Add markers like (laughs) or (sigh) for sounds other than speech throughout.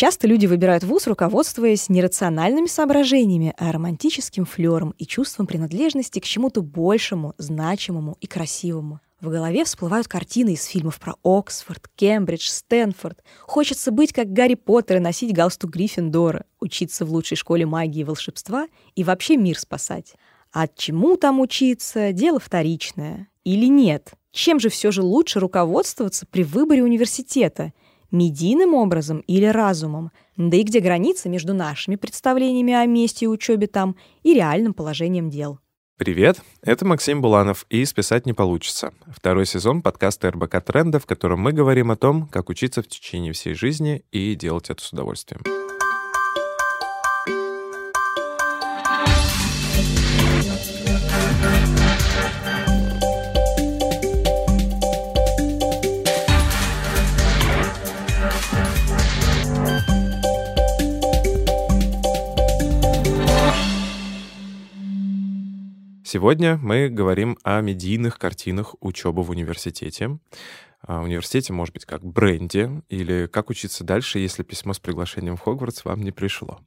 Часто люди выбирают вуз, руководствуясь не рациональными соображениями, а романтическим флером и чувством принадлежности к чему-то большему, значимому и красивому. В голове всплывают картины из фильмов про Оксфорд, Кембридж, Стэнфорд. Хочется быть как Гарри Поттер и носить галстук Гриффиндора, учиться в лучшей школе магии и волшебства и вообще мир спасать. А чему там учиться – дело вторичное. Или нет? Чем же все же лучше руководствоваться при выборе университета? Медийным образом или разумом? Да и где граница между нашими представлениями о месте и учебе там и реальным положением дел? Привет, это Максим Буланов и «Списать не получится». Второй сезон подкаста РБК Тренда, в котором мы говорим о том, как учиться в течение всей жизни и делать это с удовольствием. Сегодня мы говорим о медийных картинах учебы в университете. А, университете, может быть, как бренде, или как учиться дальше, если письмо с приглашением в Хогвартс вам не пришло.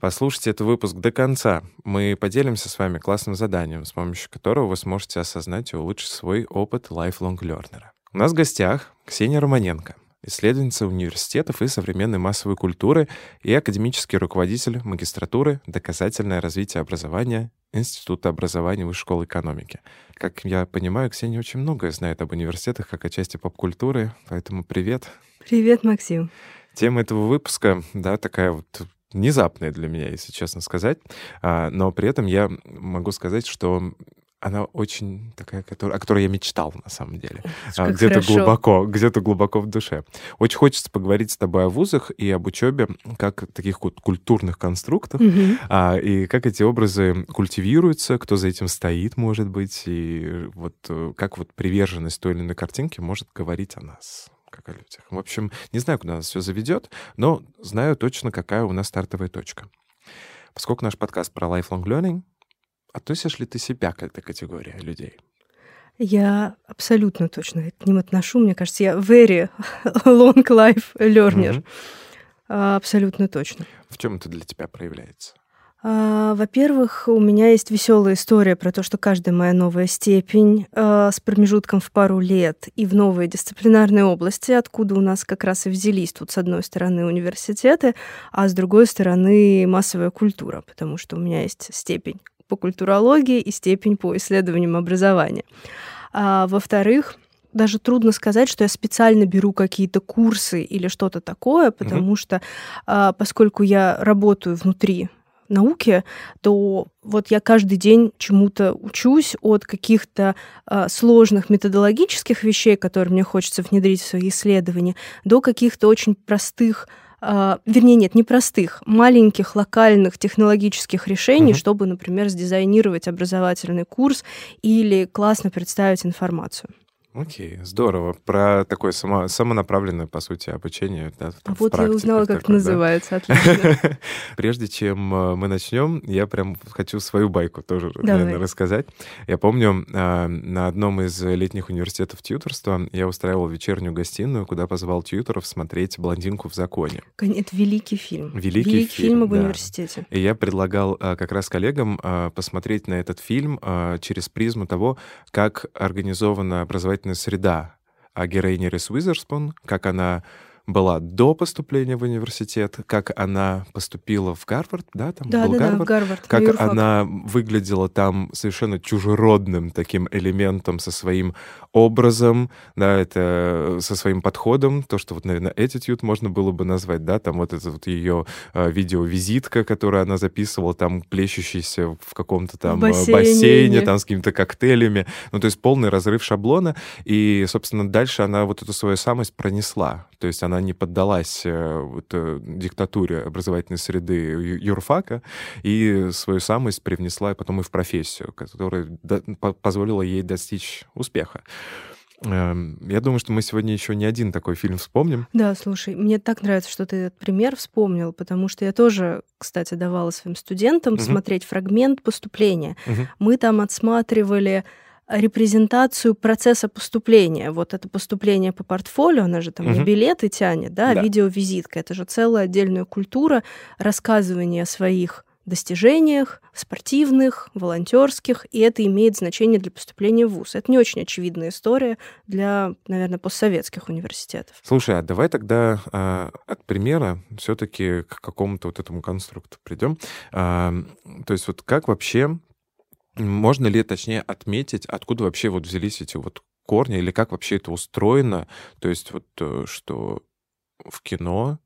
Послушайте этот выпуск до конца. Мы поделимся с вами классным заданием, с помощью которого вы сможете осознать и улучшить свой опыт lifelong learner. У нас в гостях Ксения Романенко — исследовательница университетов и современной массовой культуры и академический руководитель магистратуры «Доказательное развитие образования» Института образования Высшей школы экономики. Как я понимаю, Ксения очень многое знает об университетах, как о части поп-культуры, поэтому привет. Привет, Максим. Тема этого выпуска, да, такая вот внезапная для меня, если честно сказать. А, но при этом я могу сказать, что она очень такая, которая, о которой я мечтал на самом деле. А, где-то глубоко, где-то глубоко в душе. Очень хочется поговорить с тобой о вузах и об учебе как таких вот культурных конструктов, угу. а, и как эти образы культивируются, кто за этим стоит, может быть, и вот э, как вот приверженность той или иной картинки может говорить о нас как о людях. В общем, не знаю, куда нас все заведет, но знаю точно, какая у нас стартовая точка. Поскольку наш подкаст про lifelong learning, Относишь ли ты себя к этой категории людей? Я абсолютно точно к ним отношу. Мне кажется, я very (laughs) long life learner. Mm-hmm. Абсолютно точно. В чем это для тебя проявляется? А, во-первых, у меня есть веселая история про то, что каждая моя новая степень а, с промежутком в пару лет и в новые дисциплинарные области, откуда у нас как раз и взялись тут с одной стороны университеты, а с другой стороны массовая культура, потому что у меня есть степень по культурологии и степень по исследованиям образования. А, во-вторых, даже трудно сказать, что я специально беру какие-то курсы или что-то такое, потому mm-hmm. что а, поскольку я работаю внутри науки, то вот я каждый день чему-то учусь от каких-то э, сложных методологических вещей, которые мне хочется внедрить в свои исследования, до каких-то очень простых вернее, нет, не простых, маленьких локальных технологических решений, угу. чтобы, например, сдизайнировать образовательный курс или классно представить информацию. Окей, здорово. Про такое само, самонаправленное, по сути, обучение. Да, а вот я узнала, как это называется. (laughs) Отлично. Прежде чем э, мы начнем, я прям хочу свою байку тоже, Давай. наверное, рассказать. Я помню, а, на одном из летних университетов тьюторства я устраивал вечернюю гостиную, куда позвал тьюторов смотреть «Блондинку в законе». Это великий фильм. Великий, великий фильм, фильм об да. университете. И я предлагал как раз коллегам посмотреть на этот фильм через призму того, как организована образовательная среда о героине Рис Уизерспун, как она была до поступления в университет, как она поступила в Гарвард, да, там да, был да, Гарвард, да, Гарвард как она выглядела там совершенно чужеродным таким элементом со своим образом, да, это со своим подходом, то, что вот, наверное, attitude можно было бы назвать, да, там вот это вот ее э, видеовизитка, которую она записывала, там плещущаяся в каком-то там в э, бассейне, бассейне там с какими-то коктейлями, ну, то есть полный разрыв шаблона, и, собственно, дальше она вот эту свою самость пронесла, то есть она не поддалась э, вот, э, диктатуре образовательной среды юрфака и свою самость привнесла потом и в профессию, которая позволила ей достичь успеха. Эм, я думаю, что мы сегодня еще не один такой фильм вспомним. Да, слушай, мне так нравится, что ты этот пример вспомнил, потому что я тоже, кстати, давала своим студентам угу. смотреть фрагмент поступления. Угу. Мы там отсматривали репрезентацию процесса поступления. Вот это поступление по портфолио, она же там угу. не билеты тянет, да, да. видеовизитка. Это же целая отдельная культура рассказывания о своих достижениях спортивных, волонтерских, и это имеет значение для поступления в ВУЗ. Это не очень очевидная история для, наверное, постсоветских университетов. Слушай, а давай тогда э, от примера все-таки к какому-то вот этому конструкту придем. Э, то есть вот как вообще можно ли, точнее, отметить, откуда вообще вот взялись эти вот корни, или как вообще это устроено? То есть вот э, что в кино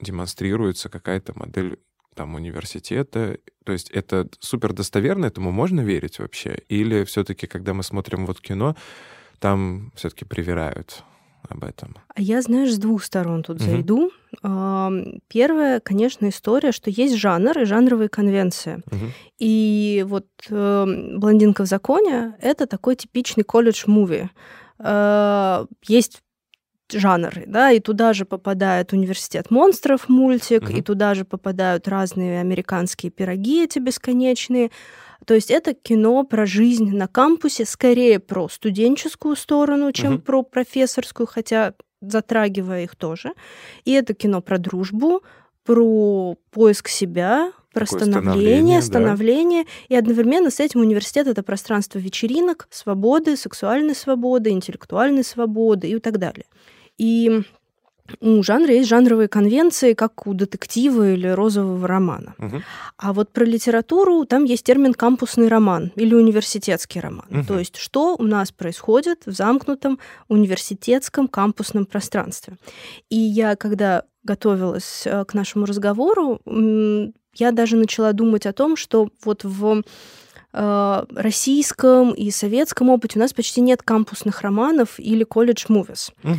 демонстрируется какая-то модель там университета. То есть это супер достоверно, этому можно верить вообще? Или все-таки, когда мы смотрим вот кино, там все-таки привирают? об этом? А я, знаешь, с двух сторон тут угу. зайду. Первая, конечно, история, что есть жанр и жанровые конвенции. Угу. И вот э, «Блондинка в законе» — это такой типичный колледж-муви. Э, есть жанры, да, и туда же попадает университет монстров мультик, угу. и туда же попадают разные американские пироги эти бесконечные. То есть это кино про жизнь на кампусе, скорее про студенческую сторону, чем угу. про профессорскую, хотя затрагивая их тоже. И это кино про дружбу, про поиск себя, про Такое становление, становление, да. и одновременно с этим университет это пространство вечеринок, свободы, сексуальной свободы, интеллектуальной свободы и так далее. И у жанра есть жанровые конвенции, как у детектива или розового романа. Угу. А вот про литературу там есть термин кампусный роман или университетский роман. Угу. То есть что у нас происходит в замкнутом университетском кампусном пространстве. И я, когда готовилась э, к нашему разговору, я даже начала думать о том, что вот в э, российском и советском опыте у нас почти нет кампусных романов или колледж-мувис. Угу.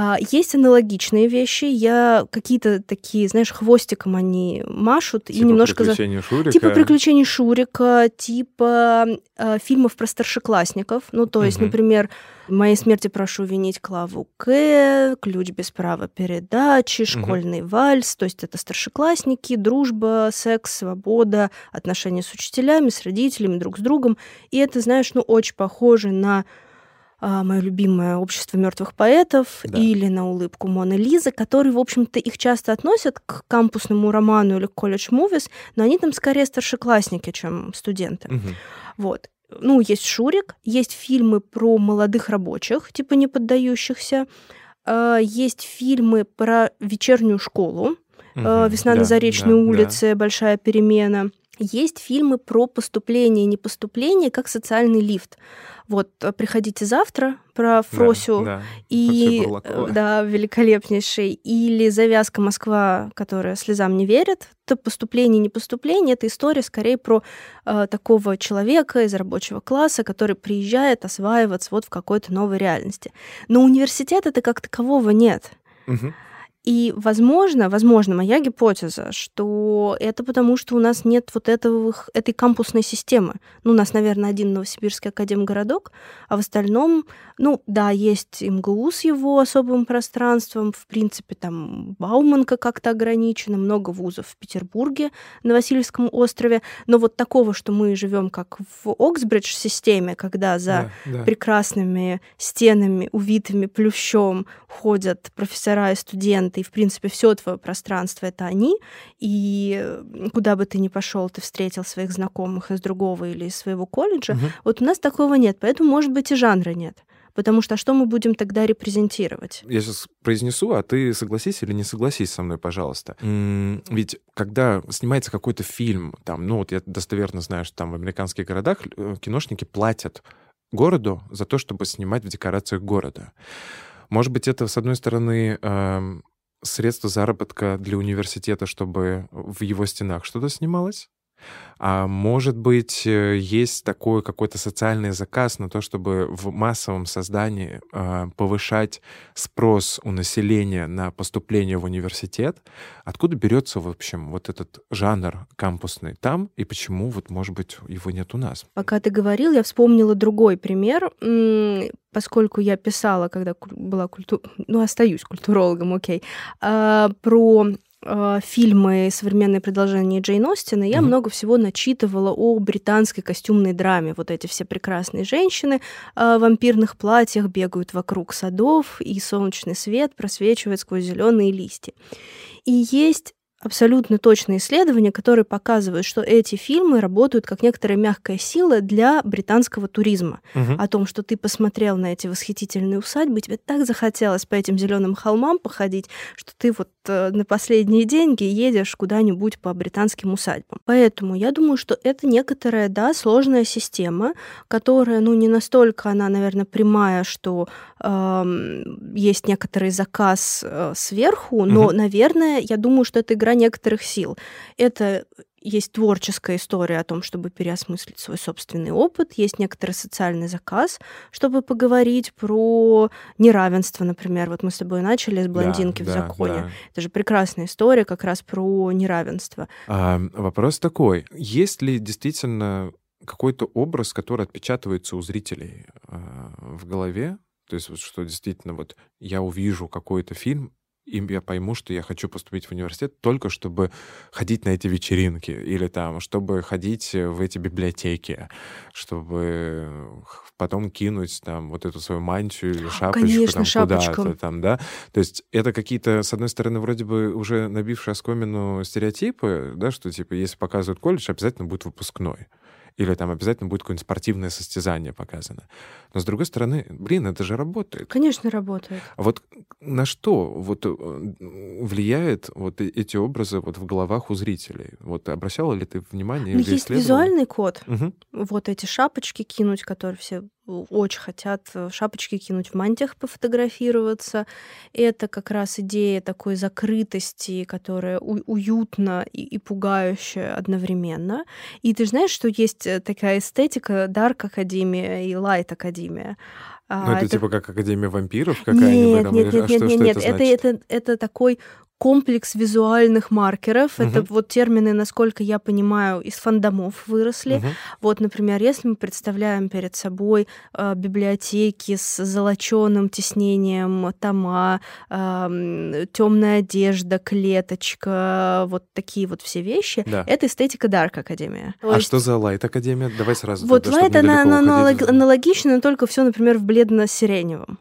А, есть аналогичные вещи. Я какие-то такие, знаешь, хвостиком они машут типа и немножко приключения Шурика. типа приключений Шурика, типа э, фильмов про старшеклассников. Ну, то есть, угу. например, моей смерти прошу винить Клаву К, ключ без права передачи, школьный угу. вальс. То есть это старшеклассники, дружба, секс, свобода, отношения с учителями, с родителями, друг с другом. И это, знаешь, ну, очень похоже на мое любимое общество мертвых поэтов да. или на улыбку Мона Лизы, которые, в общем-то, их часто относят к кампусному роману или к колледж мувис, но они там скорее старшеклассники, чем студенты. Угу. Вот. Ну, есть Шурик, есть фильмы про молодых рабочих, типа не поддающихся, а, есть фильмы про вечернюю школу, угу. «Весна да, на Заречной да, улице», да. «Большая перемена». Есть фильмы про поступление и непоступление как социальный лифт вот э, приходите завтра про Фросю да, да. и э, да великолепнейший или завязка Москва, которая слезам не верит, то поступление не поступление это история скорее про э, такого человека из рабочего класса, который приезжает осваиваться вот в какой-то новой реальности. Но университета это как такового нет. Угу. И, возможно, возможно, моя гипотеза, что это потому, что у нас нет вот этого, этой кампусной системы. Ну, у нас, наверное, один Новосибирский академгородок, а в остальном, ну, да, есть МГУ с его особым пространством, в принципе, там Бауманка как-то ограничена, много вузов в Петербурге, на Васильевском острове, но вот такого, что мы живем как в Оксбридж-системе, когда за да, да. прекрасными стенами, увитыми плющом ходят профессора и студенты, и, в принципе, все твое пространство это они, и куда бы ты ни пошел, ты встретил своих знакомых из другого или из своего колледжа. Угу. Вот у нас такого нет, поэтому, может быть, и жанра нет. Потому что что мы будем тогда репрезентировать? Я сейчас произнесу, а ты согласись или не согласись со мной, пожалуйста. Ведь когда снимается какой-то фильм, там, ну вот я достоверно знаю, что там в американских городах э, киношники платят городу за то, чтобы снимать в декорациях города. Может быть, это, с одной стороны, средства заработка для университета, чтобы в его стенах что-то снималось? А может быть, э, есть такой какой-то социальный заказ на то, чтобы в массовом создании э, повышать спрос у населения на поступление в университет? Откуда берется, в общем, вот этот жанр кампусный там, и почему, вот, может быть, его нет у нас? Пока ты говорил, я вспомнила другой пример, поскольку я писала, когда была культура, ну, остаюсь культурологом, окей, а, про э, фильмы современные продолжения Джейн Остина, я mm-hmm. много всего начитывала о британской костюмной драме. Вот эти все прекрасные женщины э, в вампирных платьях бегают вокруг садов, и солнечный свет просвечивает сквозь зеленые листья. И есть абсолютно точные исследования, которые показывают, что эти фильмы работают как некоторая мягкая сила для британского туризма. Угу. О том, что ты посмотрел на эти восхитительные усадьбы, тебе так захотелось по этим зеленым холмам походить, что ты вот э, на последние деньги едешь куда-нибудь по британским усадьбам. Поэтому я думаю, что это некоторая, да, сложная система, которая, ну, не настолько она, наверное, прямая, что э, есть некоторый заказ э, сверху, но, угу. наверное, я думаю, что это игра игра некоторых сил. Это есть творческая история о том, чтобы переосмыслить свой собственный опыт, есть некоторый социальный заказ, чтобы поговорить про неравенство, например. Вот мы с тобой начали с блондинки да, в да, законе. Да. Это же прекрасная история как раз про неравенство. А, вопрос такой: есть ли действительно какой-то образ, который отпечатывается у зрителей э, в голове? То есть вот что действительно вот я увижу какой-то фильм, и я пойму, что я хочу поступить в университет только чтобы ходить на эти вечеринки или там, чтобы ходить в эти библиотеки, чтобы потом кинуть там вот эту свою мантию или шапочку Конечно, там куда-то там, да. То есть это какие-то, с одной стороны, вроде бы уже набившие оскомину стереотипы, да, что типа если показывают колледж, обязательно будет выпускной или там обязательно будет какое-нибудь спортивное состязание показано. Но с другой стороны, блин, это же работает. Конечно, работает. А вот на что вот э, влияет вот эти образы вот в головах у зрителей? Вот обращала ли ты внимание? Ну, есть визуальный код. Угу. Вот эти шапочки кинуть, которые все очень хотят э, шапочки кинуть в мантиях, пофотографироваться. Это как раз идея такой закрытости, которая у- уютна и, и пугающая одновременно. И ты знаешь, что есть э, такая эстетика Dark Академия и Light Академия. Ну, это, это типа как Академия вампиров какая-нибудь? Нет, нет, нет, а нет, нет, нет. Это, это, это, это такой комплекс визуальных маркеров. Угу. Это вот термины, насколько я понимаю, из фандомов выросли. Угу. Вот, например, если мы представляем перед собой э, библиотеки с золоченым тиснением тома, э, темная одежда, клеточка, вот такие вот все вещи, да. это эстетика Dark Академия. А есть... что за Light Академия? Давай сразу. Вот Light, она, она аналог, аналогична, только все, например, в бледно-сиреневом.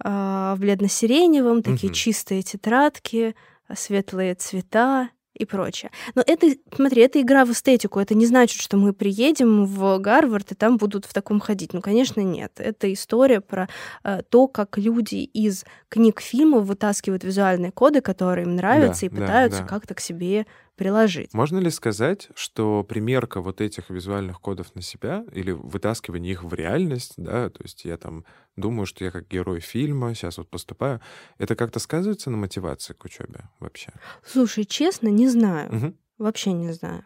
А, в бледно-сиреневом, такие угу. чистые тетрадки, светлые цвета и прочее. Но это, смотри, это игра в эстетику. Это не значит, что мы приедем в Гарвард и там будут в таком ходить. Ну, конечно, нет. Это история про э, то, как люди из книг, фильмов вытаскивают визуальные коды, которые им нравятся, да, и пытаются да, да. как-то к себе приложить. Можно ли сказать, что примерка вот этих визуальных кодов на себя или вытаскивание их в реальность, да, то есть я там думаю, что я как герой фильма сейчас вот поступаю, это как-то сказывается на мотивации к учебе вообще? Слушай, честно, не знаю. Угу. Вообще не знаю.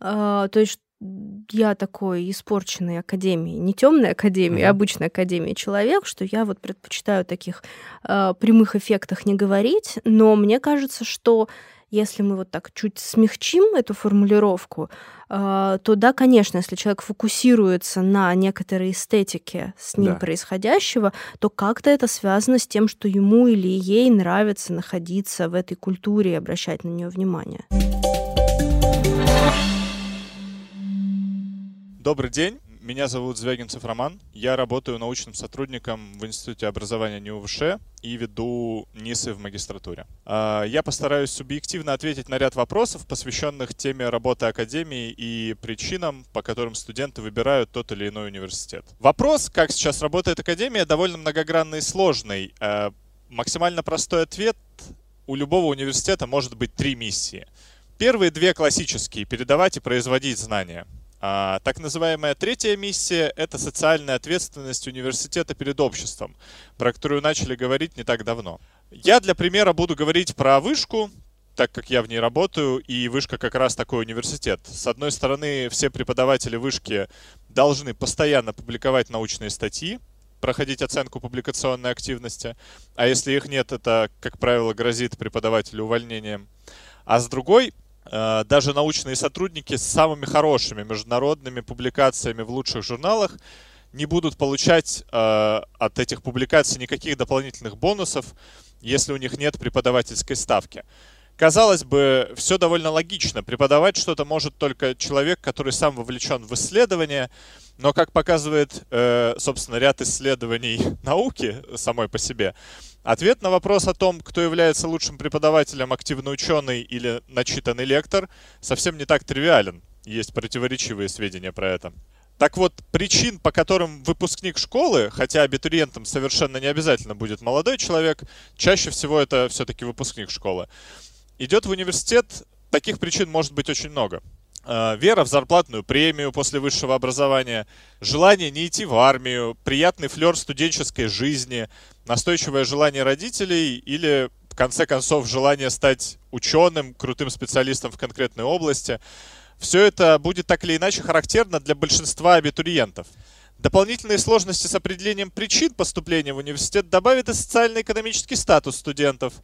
А, то есть я такой испорченный академии, не темной академии, mm-hmm. а обычной академии человек, что я вот предпочитаю таких э, прямых эффектах не говорить, но мне кажется, что если мы вот так чуть смягчим эту формулировку, э, то да, конечно, если человек фокусируется на некоторой эстетике с ним да. происходящего, то как-то это связано с тем, что ему или ей нравится находиться в этой культуре и обращать на нее внимание. Добрый день. Меня зовут Звягинцев Роман. Я работаю научным сотрудником в Институте образования НИУВШ и веду НИСы в магистратуре. А, я постараюсь субъективно ответить на ряд вопросов, посвященных теме работы Академии и причинам, по которым студенты выбирают тот или иной университет. Вопрос, как сейчас работает Академия, довольно многогранный и сложный. А, максимально простой ответ — у любого университета может быть три миссии. Первые две классические — передавать и производить знания — а, так называемая третья миссия — это социальная ответственность университета перед обществом, про которую начали говорить не так давно. Я для примера буду говорить про вышку, так как я в ней работаю, и вышка как раз такой университет. С одной стороны, все преподаватели вышки должны постоянно публиковать научные статьи, проходить оценку публикационной активности, а если их нет, это, как правило, грозит преподавателю увольнением. А с другой, даже научные сотрудники с самыми хорошими международными публикациями в лучших журналах не будут получать э, от этих публикаций никаких дополнительных бонусов, если у них нет преподавательской ставки. Казалось бы, все довольно логично. Преподавать что-то может только человек, который сам вовлечен в исследование, но, как показывает, э, собственно, ряд исследований (laughs) науки самой по себе, ответ на вопрос о том, кто является лучшим преподавателем, активный ученый или начитанный лектор, совсем не так тривиален. Есть противоречивые сведения про это. Так вот, причин, по которым выпускник школы, хотя абитуриентом совершенно не обязательно будет молодой человек, чаще всего это все-таки выпускник школы, идет в университет, таких причин может быть очень много. Э, вера в зарплатную премию после высшего образования, желание не идти в армию, приятный флер студенческой жизни, настойчивое желание родителей или, в конце концов, желание стать ученым, крутым специалистом в конкретной области – все это будет так или иначе характерно для большинства абитуриентов. Дополнительные сложности с определением причин поступления в университет добавит и социально-экономический статус студентов.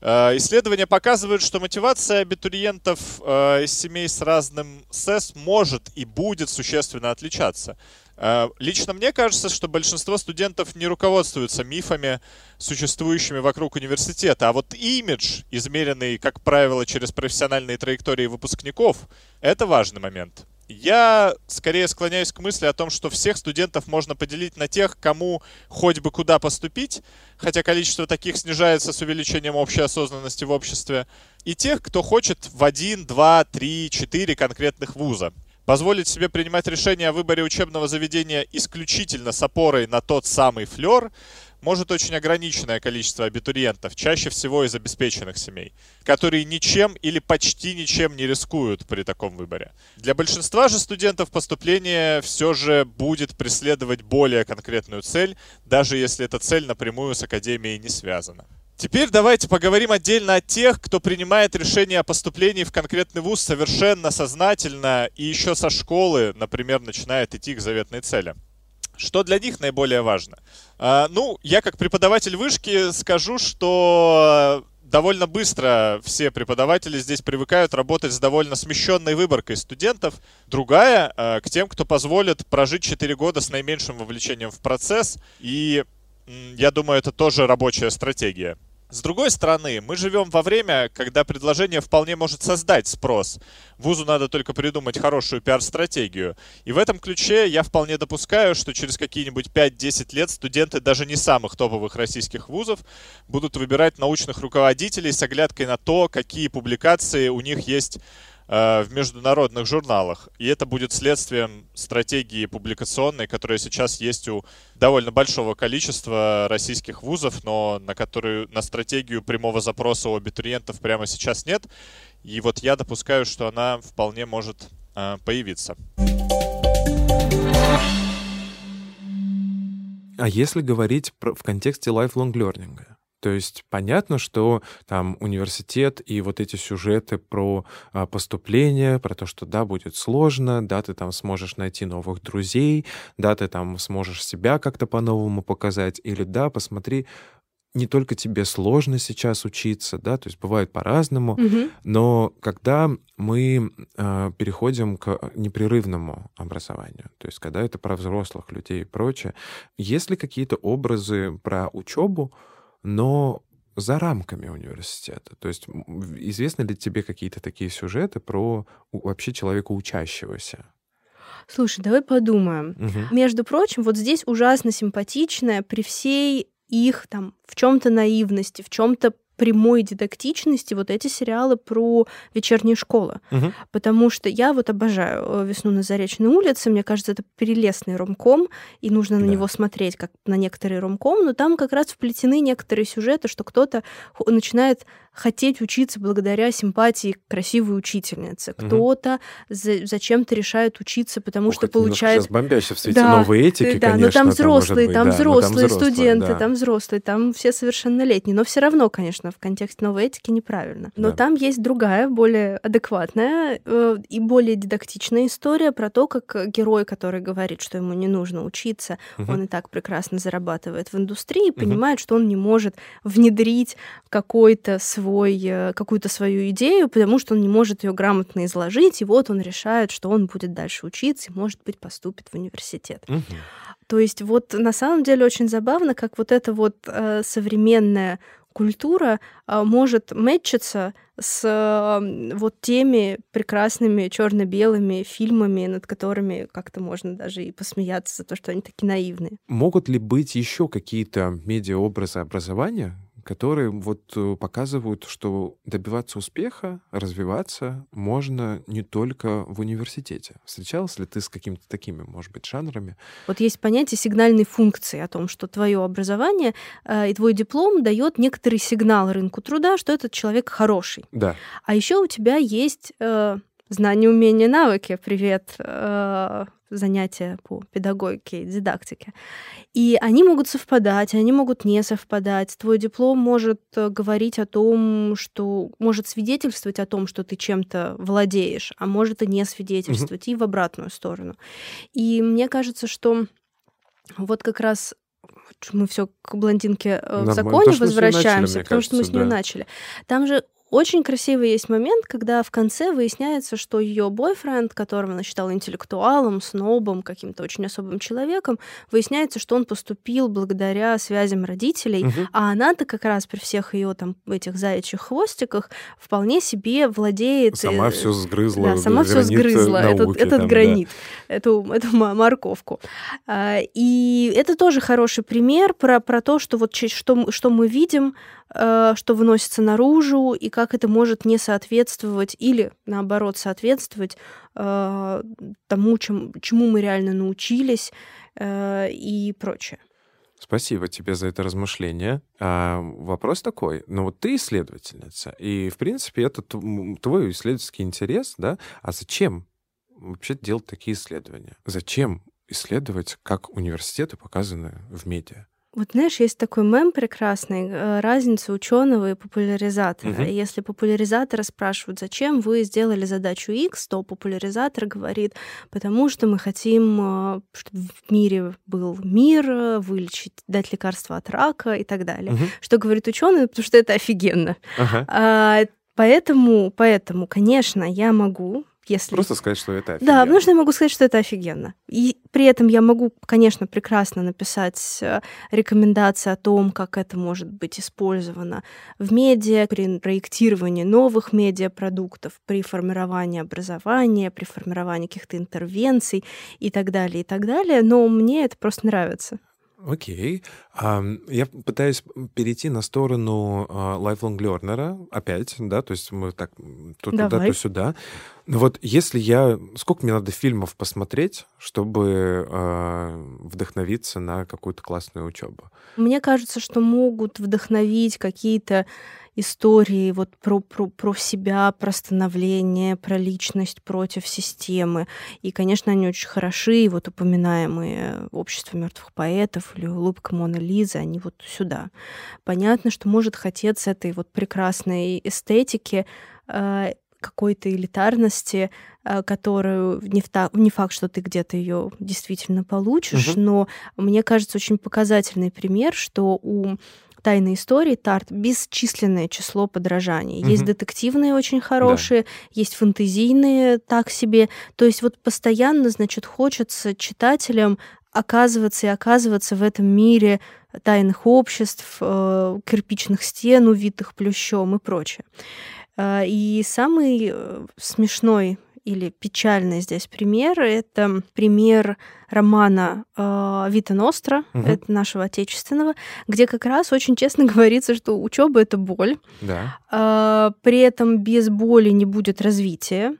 Э, исследования показывают, что мотивация абитуриентов э, из семей с разным СЭС может и будет существенно отличаться. Э, лично мне кажется, что большинство студентов не руководствуются мифами, существующими вокруг университета, а вот имидж, измеренный, как правило, через профессиональные траектории выпускников, это важный момент. Я скорее склоняюсь к мысли о том, что всех студентов можно поделить на тех, кому хоть бы куда поступить, хотя количество таких снижается с увеличением общей осознанности в обществе, и тех, кто хочет в один, два, три, четыре конкретных вуза. Позволить себе принимать решение о выборе учебного заведения исключительно с опорой на тот самый флер может очень ограниченное количество абитуриентов, чаще всего из обеспеченных семей, которые ничем или почти ничем не рискуют при таком выборе. Для большинства же студентов поступление все же будет преследовать более конкретную цель, даже если эта цель напрямую с академией не связана. Теперь давайте поговорим отдельно о тех, кто принимает решение о поступлении в конкретный вуз совершенно сознательно и еще со школы, например, начинает идти к заветной цели. Что для них наиболее важно? А, ну, я как преподаватель вышки скажу, что довольно быстро все преподаватели здесь привыкают работать с довольно смещенной выборкой студентов. Другая а, к тем, кто позволит прожить 4 года с наименьшим вовлечением в процесс. И я думаю, это тоже рабочая стратегия. С другой стороны, мы живем во время, когда предложение вполне может создать спрос. Вузу надо только придумать хорошую пиар-стратегию. И в этом ключе я вполне допускаю, что через какие-нибудь 5-10 лет студенты даже не самых топовых российских вузов будут выбирать научных руководителей с оглядкой на то, какие публикации у них есть в международных журналах. И это будет следствием стратегии публикационной, которая сейчас есть у довольно большого количества российских вузов, но на которую на стратегию прямого запроса у абитуриентов прямо сейчас нет. И вот я допускаю, что она вполне может э, появиться. А если говорить про, в контексте lifelong learning? То есть понятно, что там университет и вот эти сюжеты про а, поступление, про то, что да, будет сложно, да, ты там сможешь найти новых друзей, да, ты там сможешь себя как-то по-новому показать, или да, посмотри, не только тебе сложно сейчас учиться, да, то есть бывает по-разному, угу. но когда мы э, переходим к непрерывному образованию, то есть когда это про взрослых людей и прочее, есть ли какие-то образы про учебу, но за рамками университета. То есть известны ли тебе какие-то такие сюжеты про вообще человека учащегося? Слушай, давай подумаем. Угу. Между прочим, вот здесь ужасно симпатичная при всей их там в чем-то наивности, в чем-то прямой дидактичности вот эти сериалы про вечерние школы. Угу. Потому что я вот обожаю э, «Весну на Заречной улице». Мне кажется, это прелестный ромком, и нужно на да. него смотреть, как на некоторые ромком, но там как раз вплетены некоторые сюжеты, что кто-то начинает хотеть учиться благодаря симпатии к красивой учительнице. Угу. Кто-то за, зачем-то решает учиться, потому Ох, что получает... Сейчас бомбяще в свете да, новой этики, да, конечно. но там взрослые, там, быть, там да, взрослые там студенты, да. там взрослые, там все совершеннолетние. Но все равно, конечно, в контексте новой этики неправильно. Но да. там есть другая, более адекватная э, и более дидактичная история про то, как герой, который говорит, что ему не нужно учиться, угу. он и так прекрасно зарабатывает в индустрии, угу. понимает, что он не может внедрить какой-то свой э, какую-то свою идею, потому что он не может ее грамотно изложить, и вот он решает, что он будет дальше учиться и, может быть, поступит в университет. Угу. То есть вот на самом деле очень забавно, как вот эта вот э, современная культура а, может мэтчиться с вот теми прекрасными черно-белыми фильмами, над которыми как-то можно даже и посмеяться за то, что они такие наивные. Могут ли быть еще какие-то медиаобразы образования, которые вот э, показывают, что добиваться успеха, развиваться можно не только в университете. Встречалась ли ты с какими-то такими, может быть, жанрами? Вот есть понятие сигнальной функции о том, что твое образование э, и твой диплом дает некоторый сигнал рынку труда, что этот человек хороший. Да. А еще у тебя есть э, знания, умения, навыки. Привет, э, занятия по педагогике и дидактике. И они могут совпадать, они могут не совпадать. Твой диплом может э, говорить о том, что может свидетельствовать о том, что ты чем-то владеешь, а может и не свидетельствовать, угу. и в обратную сторону. И мне кажется, что вот как раз мы все к блондинке э, в законе то, возвращаемся, начали, потому кажется, что мы с нее да. начали. Там же очень красивый есть момент, когда в конце выясняется, что ее бойфренд, которого она считала интеллектуалом, снобом, каким-то очень особым человеком, выясняется, что он поступил благодаря связям родителей, угу. а она-то как раз при всех ее там этих заячьих хвостиках вполне себе владеет. Сама все сгрызла. Да, сама все сгрызла. Науки, этот, этот там, гранит, да. эту, эту морковку. А, и это тоже хороший пример про, про то, что вот что, что мы видим Э, что выносится наружу, и как это может не соответствовать или, наоборот, соответствовать э, тому, чем, чему мы реально научились э, и прочее. Спасибо тебе за это размышление. А, вопрос такой. Ну вот ты исследовательница, и, в принципе, это твой исследовательский интерес, да? А зачем вообще делать такие исследования? Зачем исследовать, как университеты показаны в медиа? Вот знаешь, есть такой мем прекрасный, э, разница ученого и популяризатора. Угу. Если популяризатора спрашивают, зачем вы сделали задачу X, то популяризатор говорит, потому что мы хотим, э, чтобы в мире был мир, вылечить, дать лекарство от рака и так далее. Угу. Что говорит ученый, потому что это офигенно. Ага. А, поэтому, поэтому, конечно, я могу если... Просто сказать, что это офигенно. Да, потому что я могу сказать, что это офигенно. И при этом я могу, конечно, прекрасно написать э, рекомендации о том, как это может быть использовано в медиа, при проектировании новых медиапродуктов, при формировании образования, при формировании каких-то интервенций и так далее, и так далее. Но мне это просто нравится. Окей. Я пытаюсь перейти на сторону а, lifelong learner опять, да, то есть мы так то туда, то сюда. Ну вот если я... Сколько мне надо фильмов посмотреть, чтобы э, вдохновиться на какую-то классную учебу? Мне кажется, что могут вдохновить какие-то истории вот про, про, про себя, про становление, про личность против системы. И, конечно, они очень хороши, и вот упоминаемые «Общество мертвых поэтов» или «Улыбка Мона Лизы», они вот сюда. Понятно, что может хотеться этой вот прекрасной эстетики, э, какой-то элитарности, э, которую не, в не факт, что ты где-то ее действительно получишь, угу. но мне кажется очень показательный пример, что у тайной истории Тарт бесчисленное число подражаний. Угу. Есть детективные очень хорошие, да. есть фэнтезийные так себе. То есть вот постоянно, значит, хочется читателям оказываться и оказываться в этом мире тайных обществ, э, кирпичных стен, увитых плющом и прочее. Э, и самый э, смешной или печальный здесь пример. Это пример романа э, Вита Ностра, угу. это нашего отечественного, где как раз очень честно (laughs) говорится, что учеба это боль. Да. Э, при этом без боли не будет развития.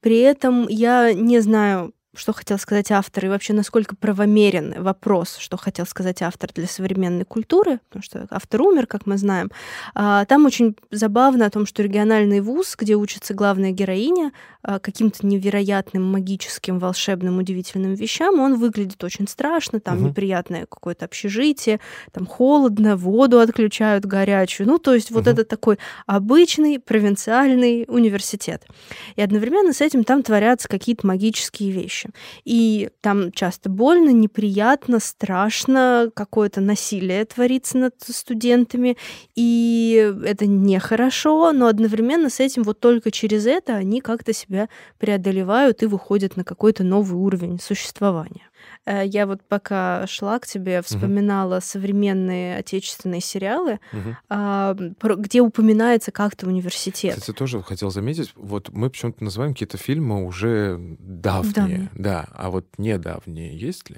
При этом я не знаю что хотел сказать автор, и вообще насколько правомерен вопрос, что хотел сказать автор для современной культуры, потому что автор умер, как мы знаем. А, там очень забавно о том, что региональный вуз, где учится главная героиня, а, каким-то невероятным, магическим, волшебным, удивительным вещам, он выглядит очень страшно, там угу. неприятное какое-то общежитие, там холодно, воду отключают горячую. Ну, то есть угу. вот это такой обычный провинциальный университет. И одновременно с этим там творятся какие-то магические вещи вещи. И там часто больно, неприятно, страшно, какое-то насилие творится над студентами, и это нехорошо, но одновременно с этим вот только через это они как-то себя преодолевают и выходят на какой-то новый уровень существования. Э, я вот пока шла к тебе, вспоминала угу. современные отечественные сериалы, угу. где упоминается как-то университет. Кстати, тоже хотел заметить, вот мы почему-то называем какие-то фильмы уже давние, да, а вот недавние есть ли?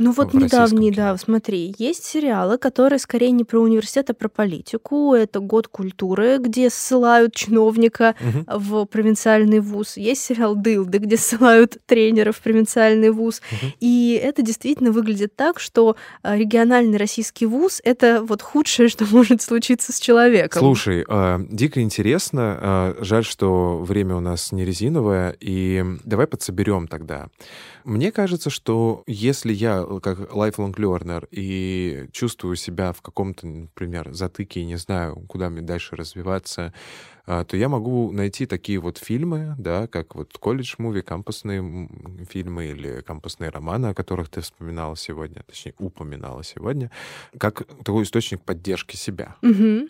Ну вот недавний, да, смотри, есть сериалы, которые скорее не про университет, а про политику. Это «Год культуры», где ссылают чиновника угу. в провинциальный вуз. Есть сериал «Дылды», где ссылают тренера в провинциальный вуз. Угу. И это действительно выглядит так, что а, региональный российский вуз — это вот худшее, (laughs) что может случиться с человеком. Слушай, э, дико интересно. Э, жаль, что время у нас не резиновое. И давай подсоберем тогда. Мне кажется, что если я э, как lifelong learner и чувствую себя в каком-то, например, затыке и не знаю, куда мне дальше развиваться, а, то я могу найти такие вот фильмы, да, как вот колледж-муви, кампусные фильмы или кампусные романы, о которых ты вспоминала сегодня, точнее, упоминала сегодня, как такой источник поддержки себя. Угу.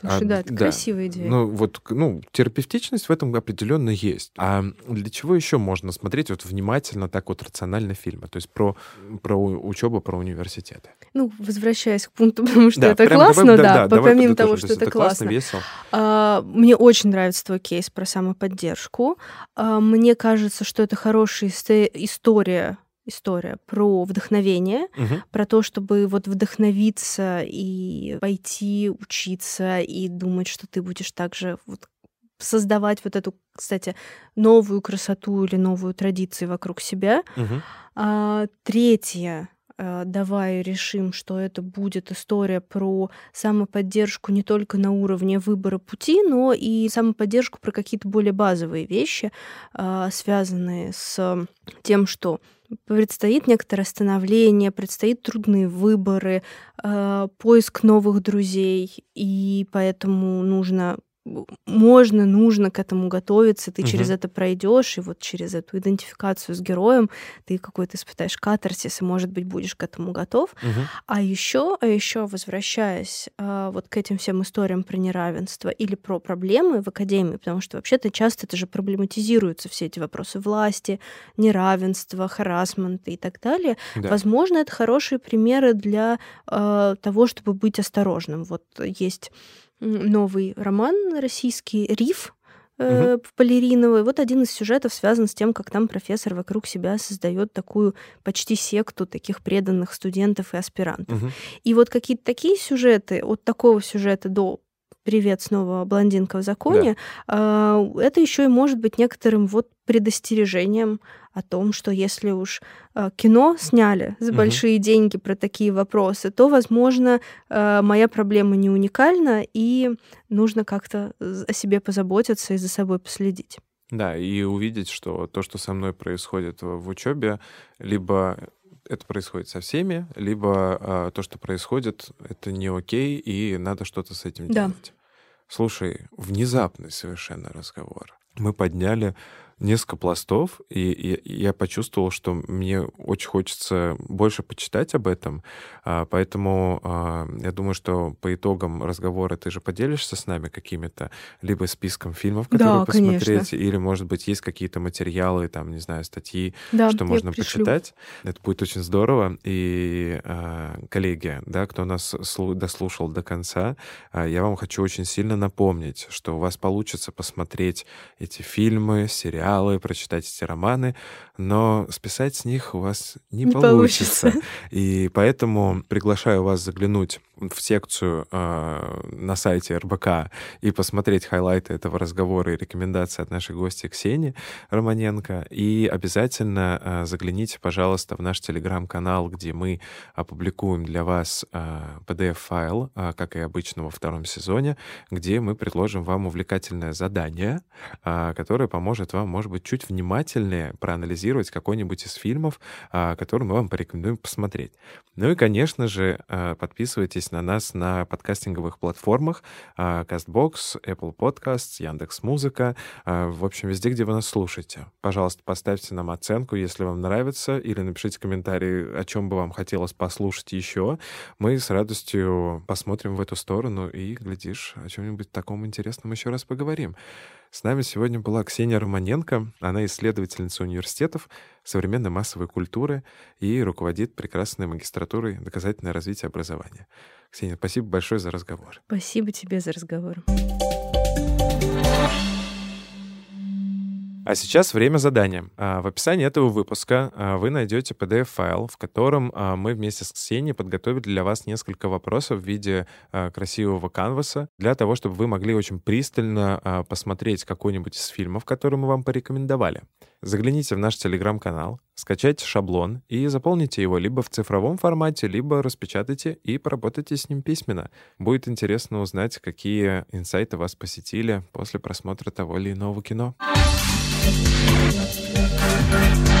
Слушай, а, да, это да. красивая идея. Ну, вот, ну, терапевтичность в этом определенно есть. А для чего еще можно смотреть вот внимательно, так вот рационально фильмы? То есть про, про учебу, про университеты. Ну, возвращаясь к пункту, (laughs) потому что да, это классно, давай, да, да, помимо того, что это, это классно. весело. А, мне очень нравится твой кейс про самоподдержку. А, мне кажется, что это хорошая история история про вдохновение, угу. про то, чтобы вот вдохновиться и пойти учиться и думать, что ты будешь также вот создавать вот эту, кстати, новую красоту или новую традицию вокруг себя. Угу. А, третье а, давай решим, что это будет история про самоподдержку не только на уровне выбора пути, но и самоподдержку про какие-то более базовые вещи, а, связанные с тем, что предстоит некоторое становление, предстоит трудные выборы, э, поиск новых друзей, и поэтому нужно можно, нужно к этому готовиться, ты угу. через это пройдешь, и вот через эту идентификацию с героем ты какой-то испытаешь катарсис, и, может быть, будешь к этому готов. Угу. А еще, а еще, возвращаясь а, вот к этим всем историям про неравенство или про проблемы в академии, потому что вообще-то часто это же проблематизируются все эти вопросы власти, неравенства, харасмента и так далее. Да. Возможно, это хорошие примеры для а, того, чтобы быть осторожным. Вот есть новый роман российский «Риф», э, угу. Полериновой. Вот один из сюжетов связан с тем, как там профессор вокруг себя создает такую почти секту таких преданных студентов и аспирантов. Угу. И вот какие-то такие сюжеты, от такого сюжета до привет снова блондинка в законе, да. это еще и может быть некоторым вот предостережением о том, что если уж а, кино сняли за угу. большие деньги про такие вопросы, то, возможно, а, моя проблема не уникальна, и нужно как-то о себе позаботиться и за собой последить. Да, и увидеть, что то, что со мной происходит в учебе, либо это происходит со всеми, либо а, то, что происходит, это не окей, и надо что-то с этим да. делать. Слушай, внезапный совершенно разговор. Мы подняли несколько пластов, и, я почувствовал, что мне очень хочется больше почитать об этом, а, поэтому а, я думаю, что по итогам разговора ты же поделишься с нами какими-то либо списком фильмов, которые да, посмотреть, конечно. или, может быть, есть какие-то материалы, там, не знаю, статьи, да, что можно пришлю. почитать. Это будет очень здорово. И, а, коллеги, да, кто нас дослушал до конца, я вам хочу очень сильно напомнить, что у вас получится посмотреть эти фильмы, сериалы, сериалы, прочитать эти романы, но списать с них у вас не, не получится. получится. (laughs) И поэтому приглашаю вас заглянуть в секцию э, на сайте РБК и посмотреть хайлайты этого разговора и рекомендации от нашей гости Ксении Романенко. И обязательно э, загляните, пожалуйста, в наш телеграм-канал, где мы опубликуем для вас э, PDF-файл, э, как и обычно во втором сезоне, где мы предложим вам увлекательное задание, э, которое поможет вам, может быть, чуть внимательнее проанализировать какой-нибудь из фильмов, э, который мы вам порекомендуем посмотреть. Ну и, конечно же, э, подписывайтесь на нас на подкастинговых платформах а, CastBox, Apple Podcasts, Яндекс.Музыка, а, в общем, везде, где вы нас слушаете. Пожалуйста, поставьте нам оценку, если вам нравится, или напишите комментарий, о чем бы вам хотелось послушать еще. Мы с радостью посмотрим в эту сторону и, глядишь, о чем-нибудь таком интересном еще раз поговорим. С нами сегодня была Ксения Романенко. Она исследовательница университетов современной массовой культуры и руководит прекрасной магистратурой доказательное развитие образования. Ксения, спасибо большое за разговор. Спасибо тебе за разговор. А сейчас время задания. А, в описании этого выпуска а, вы найдете PDF-файл, в котором а, мы вместе с Ксенией подготовили для вас несколько вопросов в виде красивого канваса, для того, чтобы вы могли очень пристально посмотреть какой-нибудь из фильмов, который мы вам порекомендовали. Загляните в наш телеграм-канал, скачайте шаблон и заполните его либо в цифровом формате, либо распечатайте и поработайте с ним письменно. Будет интересно узнать, какие инсайты вас посетили после просмотра того или иного кино. Thank you.